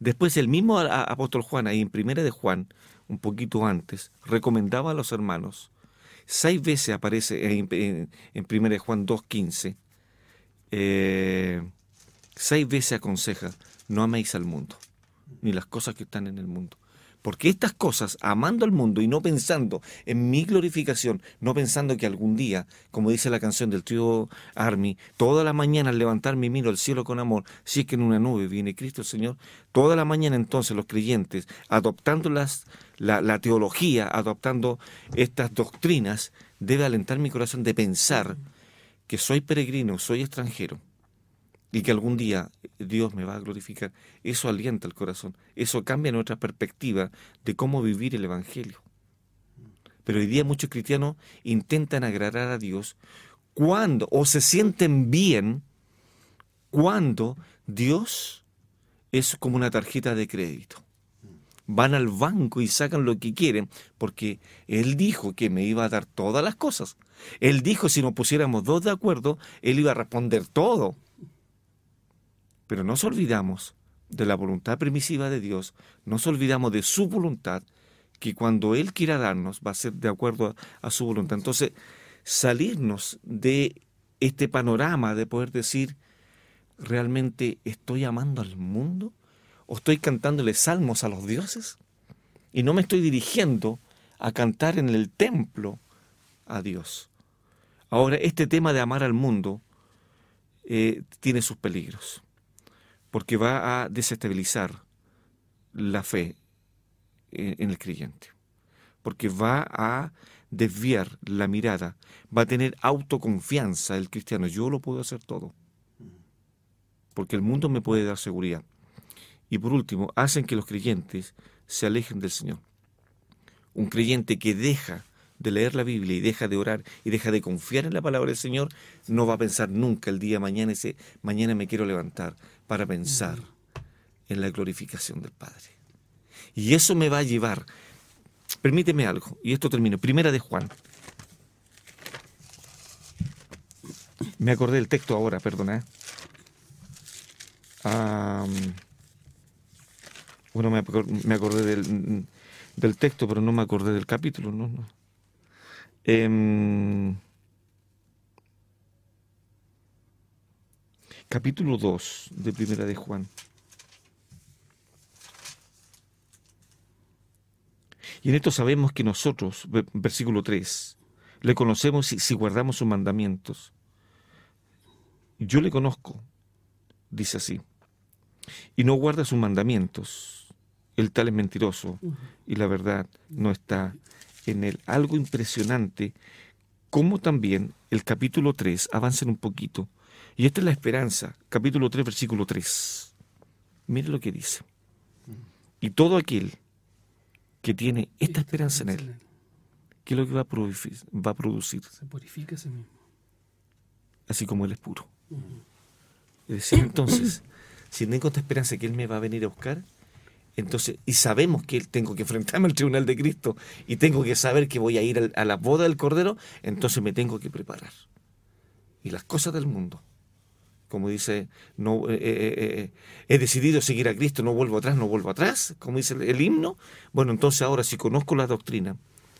Después el mismo apóstol Juan, ahí en primera de Juan, un poquito antes, recomendaba a los hermanos. Seis veces aparece en, en, primera de Juan 2.15. Eh, seis veces aconseja, no améis al mundo, ni las cosas que están en el mundo. Porque estas cosas, amando al mundo y no pensando en mi glorificación, no pensando que algún día, como dice la canción del tío Army, toda la mañana al levantarme miro al cielo con amor, si es que en una nube viene Cristo el Señor, toda la mañana entonces los creyentes, adoptando las, la, la teología, adoptando estas doctrinas, debe alentar mi corazón de pensar que soy peregrino, soy extranjero, y que algún día Dios me va a glorificar, eso alienta el corazón, eso cambia nuestra perspectiva de cómo vivir el Evangelio. Pero hoy día muchos cristianos intentan agradar a Dios cuando, o se sienten bien cuando Dios es como una tarjeta de crédito. Van al banco y sacan lo que quieren porque Él dijo que me iba a dar todas las cosas. Él dijo si nos pusiéramos dos de acuerdo, Él iba a responder todo. Pero nos olvidamos de la voluntad permisiva de Dios, nos olvidamos de su voluntad, que cuando Él quiera darnos va a ser de acuerdo a, su voluntad. Entonces, salirnos de este panorama de poder decir, ¿realmente estoy amando al mundo? ¿O estoy cantándole salmos a los dioses? Y no me estoy dirigiendo a cantar en el templo a Dios. Ahora, este tema de amar al mundo eh, tiene sus peligros, porque va a desestabilizar la fe en el creyente, porque va a desviar la mirada, va a tener autoconfianza el cristiano, yo lo puedo hacer todo, porque el mundo me puede dar seguridad. Y por último, hacen que los creyentes se alejen del Señor. Un creyente que deja de leer la Biblia y deja de orar y deja de confiar en la palabra del Señor, no va a pensar nunca el día mañana ese mañana me quiero levantar para pensar en la glorificación del Padre. Y eso me va a llevar, permíteme algo, y esto termino, primera de Juan. Me acordé del texto ahora, perdona. bueno, me, acordé del, del, texto, pero no me acordé del capítulo. No, no. Em, capítulo 2 de Primera de Juan. Y en esto sabemos que nosotros, versículo 3, le conocemos si, si guardamos sus mandamientos. Yo le conozco, dice así, y no guarda sus mandamientos. El tal es mentiroso y la verdad no está en él. Algo impresionante, como también el capítulo 3, avancen un poquito. Y esta es la esperanza, capítulo 3, versículo 3. Mire lo que dice. Y todo aquel que tiene esta esperanza en él, ¿qué es lo que va a producir? Va a producir? Se purifica a sí mismo. Así como él es puro. Es decir, entonces, si tengo esta esperanza que él me va a venir a buscar, entonces, y sabemos que tengo que enfrentarme al tribunal de Cristo y tengo que saber que voy a ir a la boda del Cordero, entonces me tengo que preparar. Y las cosas del mundo, como dice, no, eh, eh, eh, he decidido seguir a Cristo, no vuelvo atrás, no vuelvo atrás, como dice el, himno. Bueno, entonces ahora si conozco la doctrina,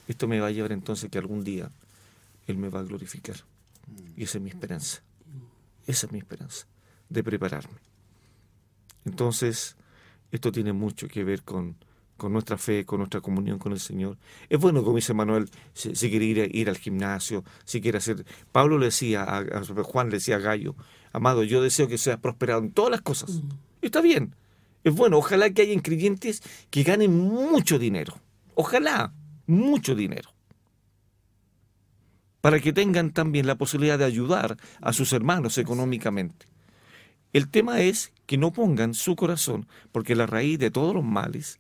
esto me va a llevar entonces que algún día Él me va a glorificar. Y esa es mi esperanza. Esa es mi esperanza, de prepararme. Entonces, esto tiene mucho que ver con, nuestra fe, con nuestra comunión con el Señor. Es bueno, como dice Manuel, si, quiere ir, ir, al gimnasio, si quiere hacer... Pablo le decía, a, Juan le decía a Gallo, amado, yo deseo que seas prosperado en todas las cosas. Mm. Está bien, es bueno, ojalá que haya creyentes que ganen mucho dinero. Ojalá, mucho dinero. Para que tengan también la posibilidad de ayudar a sus hermanos económicamente. El tema es que no pongan su corazón, porque la raíz de todos los males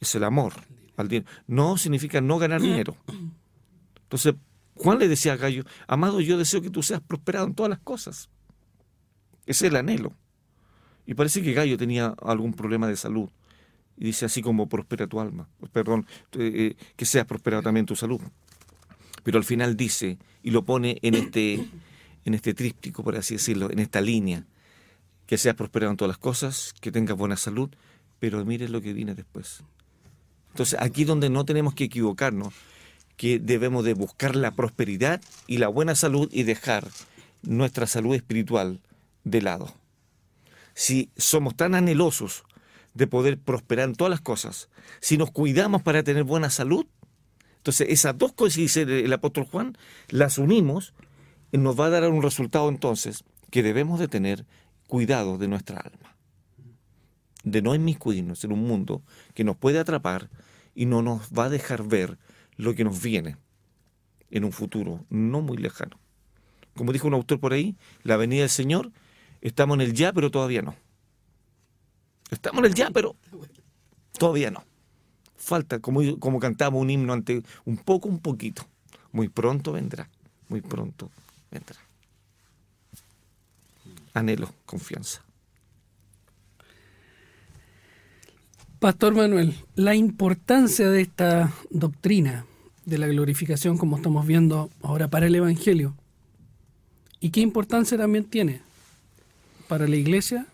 es el amor, al dinero. No significa no ganar dinero. Entonces, Juan le decía a Gallo, amado, yo deseo que tú seas prosperado en todas las cosas. Ese es el anhelo. Y parece que Gallo tenía algún problema de salud. Y dice así como prospera tu alma. Perdón, eh, que seas prosperado también tu salud. Pero al final dice, y lo pone en este, en este tríptico, por así decirlo, en esta línea que seas prosperado en todas las cosas, que tengas buena salud, pero mire lo que viene después. Entonces, aquí donde no tenemos que equivocarnos, que debemos de buscar la prosperidad y la buena salud y dejar nuestra salud espiritual de lado. Si somos tan anhelosos de poder prosperar en todas las cosas, si nos cuidamos para tener buena salud, entonces esas dos cosas, dice el apóstol Juan, las unimos, y nos va a dar un resultado entonces que debemos de tener cuidado de nuestra alma, de no inmiscuirnos en un mundo que nos puede atrapar y no nos va a dejar ver lo que nos viene en un futuro no muy lejano. Como dijo un autor por ahí, la venida del Señor, estamos en el ya, pero todavía no. Estamos en el ya, pero todavía no. Falta, como, como cantamos un himno ante un poco, un poquito. Muy pronto vendrá, muy pronto vendrá anhelo, confianza. Pastor Manuel, la importancia de esta doctrina de la glorificación, como estamos viendo ahora para el Evangelio, y qué importancia también tiene para la iglesia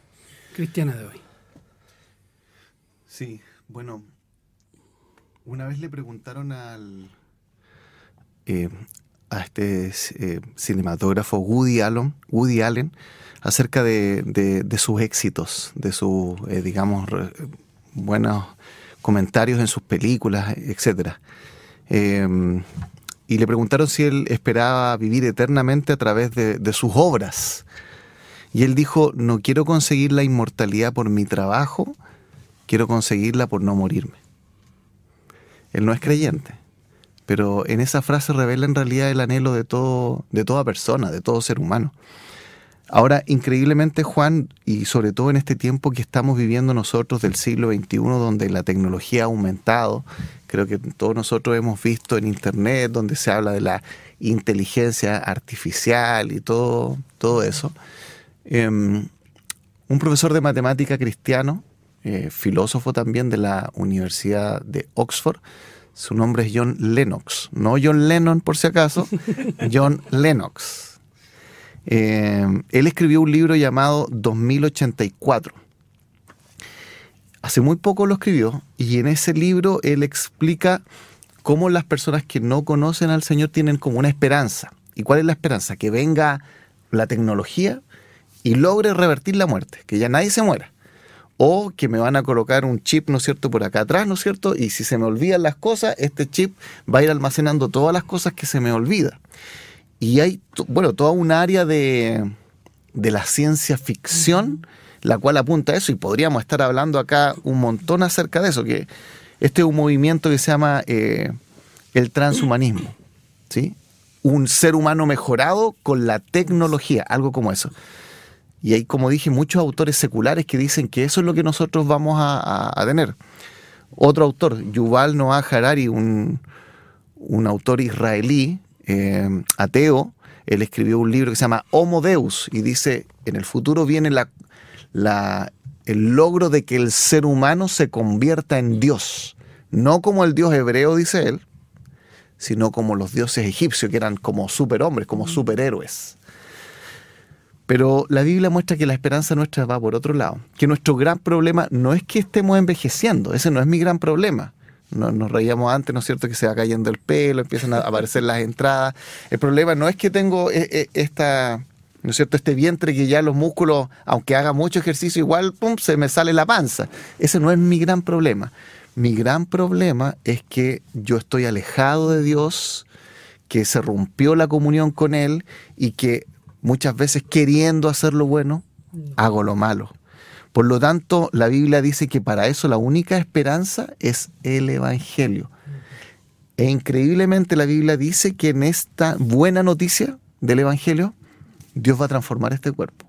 cristiana de hoy. Sí, bueno, una vez le preguntaron al, eh, a este eh, cinematógrafo Woody Allen, Woody Allen acerca de, sus éxitos, de sus, eh, digamos, buenos comentarios en sus películas, etc. Em, y le preguntaron si él esperaba vivir eternamente a través de, de sus obras. Y él dijo, no quiero conseguir la inmortalidad por mi trabajo, quiero conseguirla por no morirme. Él no es creyente, pero en esa frase revela en realidad el anhelo de, todo, de toda persona, de todo ser humano. Ahora, increíblemente, Juan, y sobre todo en este tiempo que estamos viviendo nosotros del siglo XXI, donde la tecnología ha aumentado, creo que todos nosotros hemos visto en Internet, donde se habla de la inteligencia artificial y todo, todo eso. Em, un profesor de matemática cristiano, eh, filósofo también de la Universidad de Oxford, su nombre es John Lennox, no John Lennon por si acaso, John Lennox eh, él escribió un libro llamado 2084. Hace muy poco lo escribió y en ese libro él explica cómo las personas que no conocen al Señor tienen como una esperanza. ¿Y cuál es la esperanza? Que venga la tecnología y logre revertir la muerte, que ya nadie se muera. O que me van a colocar un chip, ¿no es cierto?, por acá atrás, ¿no es cierto? Y si se me olvidan las cosas, este chip va a ir almacenando todas las cosas que se me olvidan. Y hay, bueno, toda un área de, la ciencia ficción, la cual apunta a eso, y podríamos estar hablando acá un montón acerca de eso, que este es un movimiento que se llama eh, el transhumanismo, ¿sí? Un ser humano mejorado con la tecnología, algo como eso. Y hay, como dije, muchos autores seculares que dicen que eso es lo que nosotros vamos a, tener. Otro autor, Yuval Noah Harari, un, un autor israelí, eh, ateo, él escribió un libro que se llama Homo Deus y dice, en el futuro viene la, el logro de que el ser humano se convierta en Dios, no como el Dios hebreo, dice él, sino como los dioses egipcios, que eran como superhombres, como superhéroes. Pero la Biblia muestra que la esperanza nuestra va por otro lado, que nuestro gran problema no es que estemos envejeciendo, ese no es mi gran problema nos reíamos antes, ¿no es cierto? Que se va cayendo el pelo, empiezan a aparecer las entradas. El problema no es que tengo eh, eh, esta, ¿no es cierto? Este vientre que ya los músculos, aunque haga mucho ejercicio, igual, pum, se me sale la panza. Ese no es mi gran problema. Mi gran problema es que yo estoy alejado de Dios, que se rompió la comunión con Él y que muchas veces queriendo hacer lo bueno, hago lo malo. Por lo tanto, la Biblia dice que para eso la única esperanza es el Evangelio. E increíblemente la Biblia dice que en esta buena noticia del Evangelio, Dios va a transformar este cuerpo.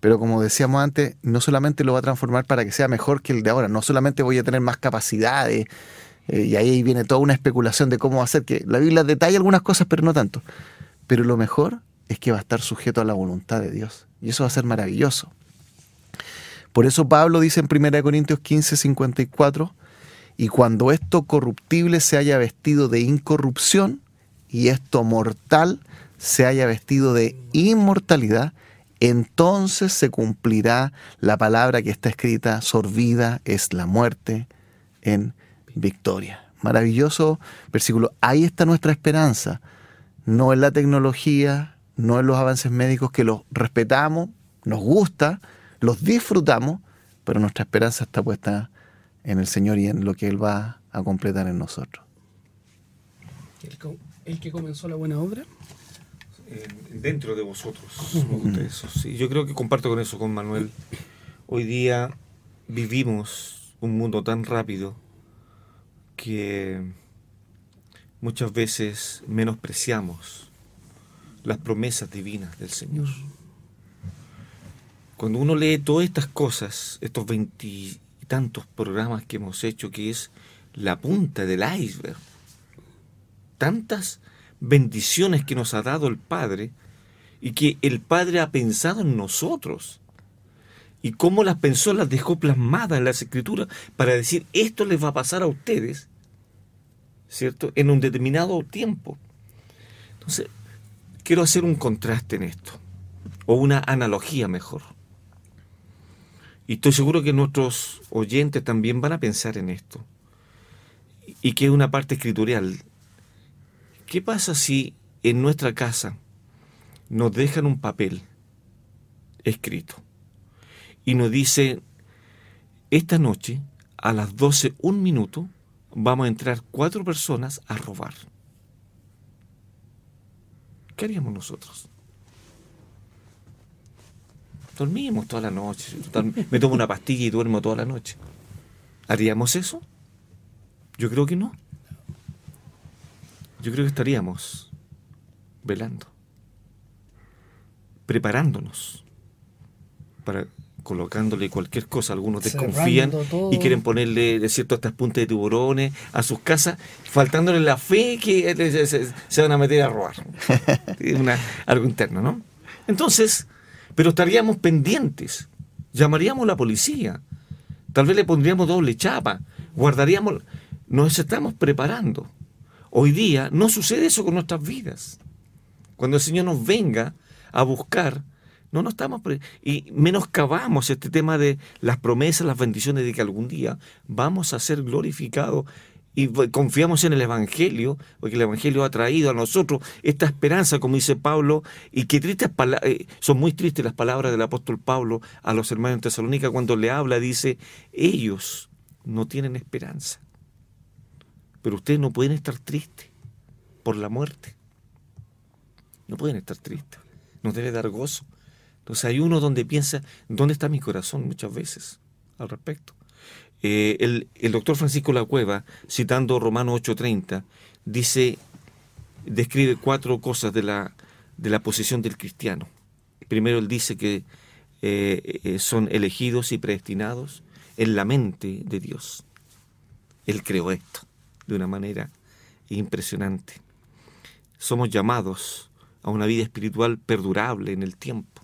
Pero como decíamos antes, no solamente lo va a transformar para que sea mejor que el de ahora, no solamente voy a tener más capacidades, eh, y ahí viene toda una especulación de cómo va a ser, que la Biblia detalla algunas cosas, pero no tanto. Pero lo mejor es que va a estar sujeto a la voluntad de Dios. Y eso va a ser maravilloso. Por eso Pablo dice en 1 Corintios 15, 54, y cuando esto corruptible se haya vestido de incorrupción y esto mortal se haya vestido de inmortalidad, entonces se cumplirá la palabra que está escrita, sorbida es la muerte en victoria. Maravilloso versículo. Ahí está nuestra esperanza. No en la tecnología, no en los avances médicos que los respetamos, nos gusta, los disfrutamos, pero nuestra esperanza está puesta en el Señor y en lo que Él va a completar en nosotros. ¿El, que comenzó la buena obra? dentro de vosotros. Yo creo que comparto con eso con Manuel. Hoy día vivimos un mundo tan rápido que muchas veces menospreciamos las promesas divinas del Señor. Cuando uno lee todas estas cosas, estos veintitantos programas que hemos hecho, que es la punta del iceberg, tantas bendiciones que nos ha dado el Padre y que el Padre ha pensado en nosotros. Y cómo las pensó, las dejó plasmadas en las escrituras para decir, esto les va a pasar a ustedes, ¿cierto? En un determinado tiempo. Entonces, quiero hacer un contraste en esto, o una analogía mejor. Y estoy seguro que nuestros oyentes también van a pensar en esto. Y que es una parte escritural. ¿Qué pasa si en nuestra casa nos dejan un papel escrito y nos dice, esta noche a las 12, un minuto, vamos a entrar cuatro personas a robar? ¿Qué haríamos nosotros? Dormimos toda la noche. Me tomo una pastilla y duermo toda la noche. ¿Haríamos eso? Yo creo que no. Yo creo que estaríamos velando, preparándonos para colocándole cualquier cosa. Algunos desconfían y quieren ponerle de cierto estas puntas de tiburones a sus casas, faltándole la fe que se, van a meter a robar. Algo interno, ¿no? Entonces, pero estaríamos pendientes, llamaríamos a la policía, tal vez le pondríamos doble chapa, guardaríamos, nos estamos preparando. Hoy día no sucede eso con nuestras vidas. Cuando el Señor nos venga a buscar, no nos estamos y menoscabamos este tema de las promesas, las bendiciones de que algún día vamos a ser glorificados y confiamos en el Evangelio, porque el Evangelio ha traído a nosotros esta esperanza, como dice Pablo, y que tristes eh, son muy tristes las palabras del apóstol Pablo a los hermanos en Tesalónica cuando le habla, dice, ellos no tienen esperanza, pero ustedes no pueden estar tristes por la muerte, no pueden estar tristes, nos debe dar gozo. Entonces hay uno donde piensa, ¿dónde está mi corazón muchas veces al respecto? Eh, el, doctor Francisco La Cueva, citando Romano 8:30, dice, describe cuatro cosas de la, de la posición del cristiano. Primero, él dice que eh, eh, son elegidos y predestinados en la mente de Dios. Él creó esto de una manera impresionante. Somos llamados a una vida espiritual perdurable en el tiempo.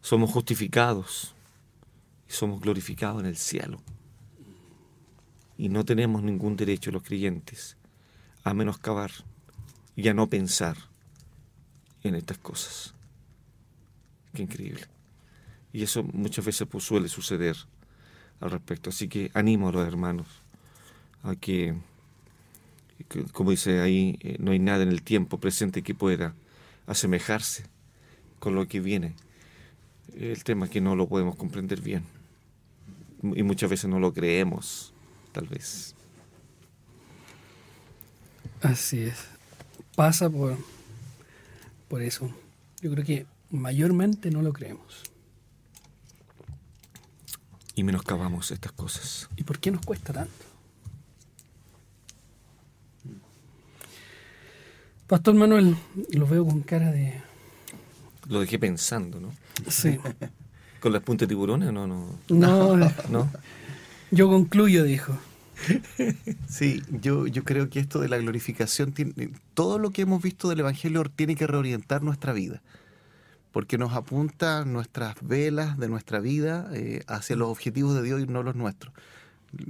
Somos justificados y somos glorificados en el cielo. Y no tenemos ningún derecho los creyentes a menoscabar y a no pensar en estas cosas. Qué increíble. Y eso muchas veces pues, suele suceder al respecto. Así que animo a los hermanos a que, como dice ahí, eh, no hay nada en el tiempo presente que pueda asemejarse con lo que viene. El tema es que no lo podemos comprender bien. Y muchas veces no lo creemos tal vez. Así es. Pasa por, por eso. Yo creo que mayormente no lo creemos. Y menoscabamos estas cosas. ¿Y por qué nos cuesta tanto? Pastor Manuel, lo veo con cara de... Lo dejé pensando, ¿no? Sí. ¿Con las puntas de tiburones o no? No, no. ¿No? Yo concluyo, dijo. Sí, yo, yo creo que esto de la glorificación, tiene, todo lo que hemos visto del Evangelio tiene que reorientar nuestra vida, porque nos apunta nuestras velas de nuestra vida eh, hacia los objetivos de Dios y no los nuestros.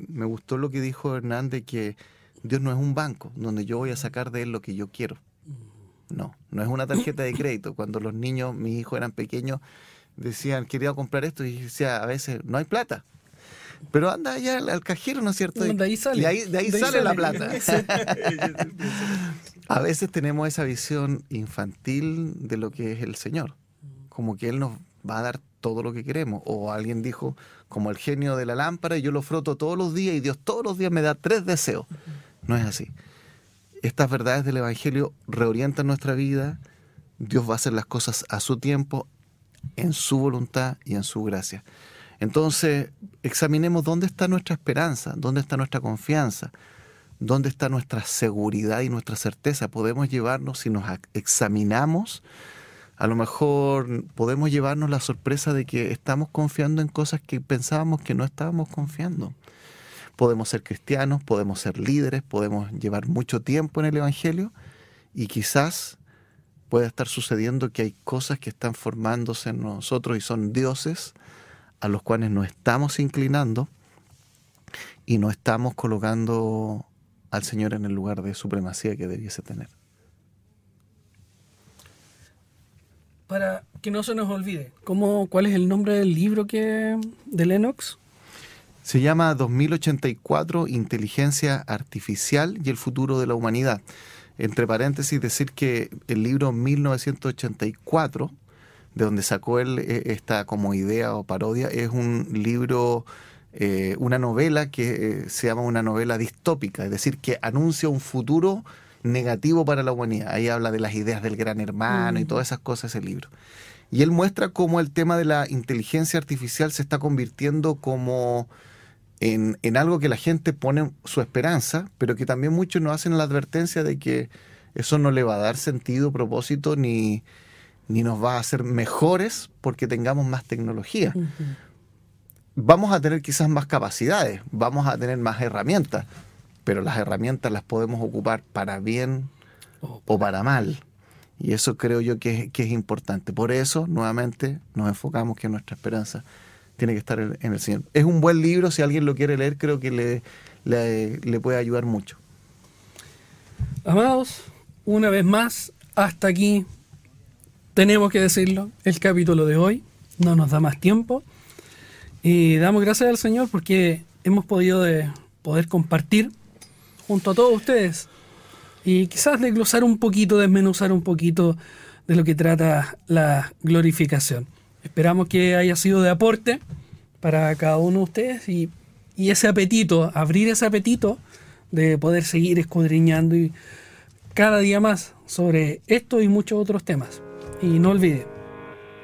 Me gustó lo que dijo Hernán de que Dios no es un banco donde yo voy a sacar de él lo que yo quiero. No, no es una tarjeta de crédito. Cuando los niños, mis hijos eran pequeños, decían, quería comprar esto y decía, a veces, no hay plata. Pero anda allá al, cajero, ¿no es cierto? De ahí sale. De ahí, sale, la plata. a veces tenemos esa visión infantil de lo que es el Señor. Como que Él nos va a dar todo lo que queremos. O alguien dijo, como el genio de la lámpara, yo lo froto todos los días y Dios todos los días me da tres deseos. No es así. Estas verdades del Evangelio reorientan nuestra vida. Dios va a hacer las cosas a su tiempo, en su voluntad y en su gracia. Entonces, examinemos dónde está nuestra esperanza, dónde está nuestra confianza, dónde está nuestra seguridad y nuestra certeza. Podemos llevarnos, si nos examinamos, a lo mejor podemos llevarnos la sorpresa de que estamos confiando en cosas que pensábamos que no estábamos confiando. Podemos ser cristianos, podemos ser líderes, podemos llevar mucho tiempo en el Evangelio y quizás pueda estar sucediendo que hay cosas que están formándose en nosotros y son dioses a los cuales nos estamos inclinando y no estamos colocando al Señor en el lugar de supremacía que debiese tener. Para que no se nos olvide, ¿cómo, ¿cuál es el nombre del libro que de Lennox? Se llama 2084 Inteligencia Artificial y el futuro de la humanidad. entre paréntesis, decir que el libro 1984, de donde sacó él eh, esta como idea o parodia, es un libro, eh, una novela que eh, se llama una novela distópica, es decir, que anuncia un futuro negativo para la humanidad. Ahí habla de las ideas del gran hermano y Mm. todas esas cosas ese libro. Y él muestra cómo el tema de la inteligencia artificial se está convirtiendo como en, en algo que la gente pone su esperanza, pero que también muchos nos hacen la advertencia de que eso no le va a dar sentido, propósito, ni, ni nos va a hacer mejores porque tengamos más tecnología. Vamos a tener quizás más capacidades, vamos a tener más herramientas, pero las herramientas las podemos ocupar para bien Oh, o para mal. Y eso creo yo que, es- que es importante. Por eso, nuevamente, nos enfocamos que nuestra esperanza tiene que estar en, en el Señor. Es un buen libro, si alguien lo quiere leer, creo que le, le, le puede ayudar mucho. Amados, una vez más, hasta aquí tenemos que decirlo, el capítulo de hoy. No nos da más tiempo. Y damos gracias al Señor porque hemos podido de poder compartir junto a todos ustedes y quizás desglosar un poquito, desmenuzar un poquito de lo que trata la glorificación. Esperamos que haya sido de aporte para cada uno de ustedes y, y ese apetito, abrir ese apetito de poder seguir escudriñando y cada día más sobre esto y muchos otros temas. Y no olvide,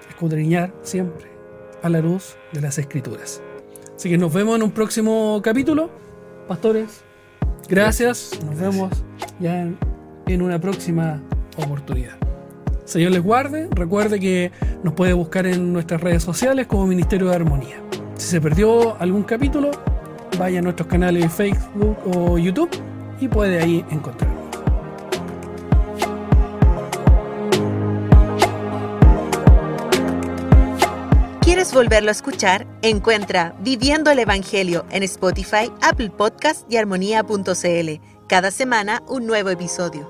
escudriñar siempre a la luz de las escrituras. Así que nos vemos en un próximo capítulo. Pastores, gracias. Nos vemos ya en, en una próxima oportunidad. Señor les guarde. Recuerde que nos puede buscar en nuestras redes sociales como Ministerio de Armonía. Si se perdió algún capítulo, vaya a nuestros canales de Facebook o YouTube y puede ahí encontrarnos. quieres volverlo a escuchar, encuentra Viviendo el Evangelio en Spotify, Apple Podcast y armonía.cl. Cada semana un nuevo episodio.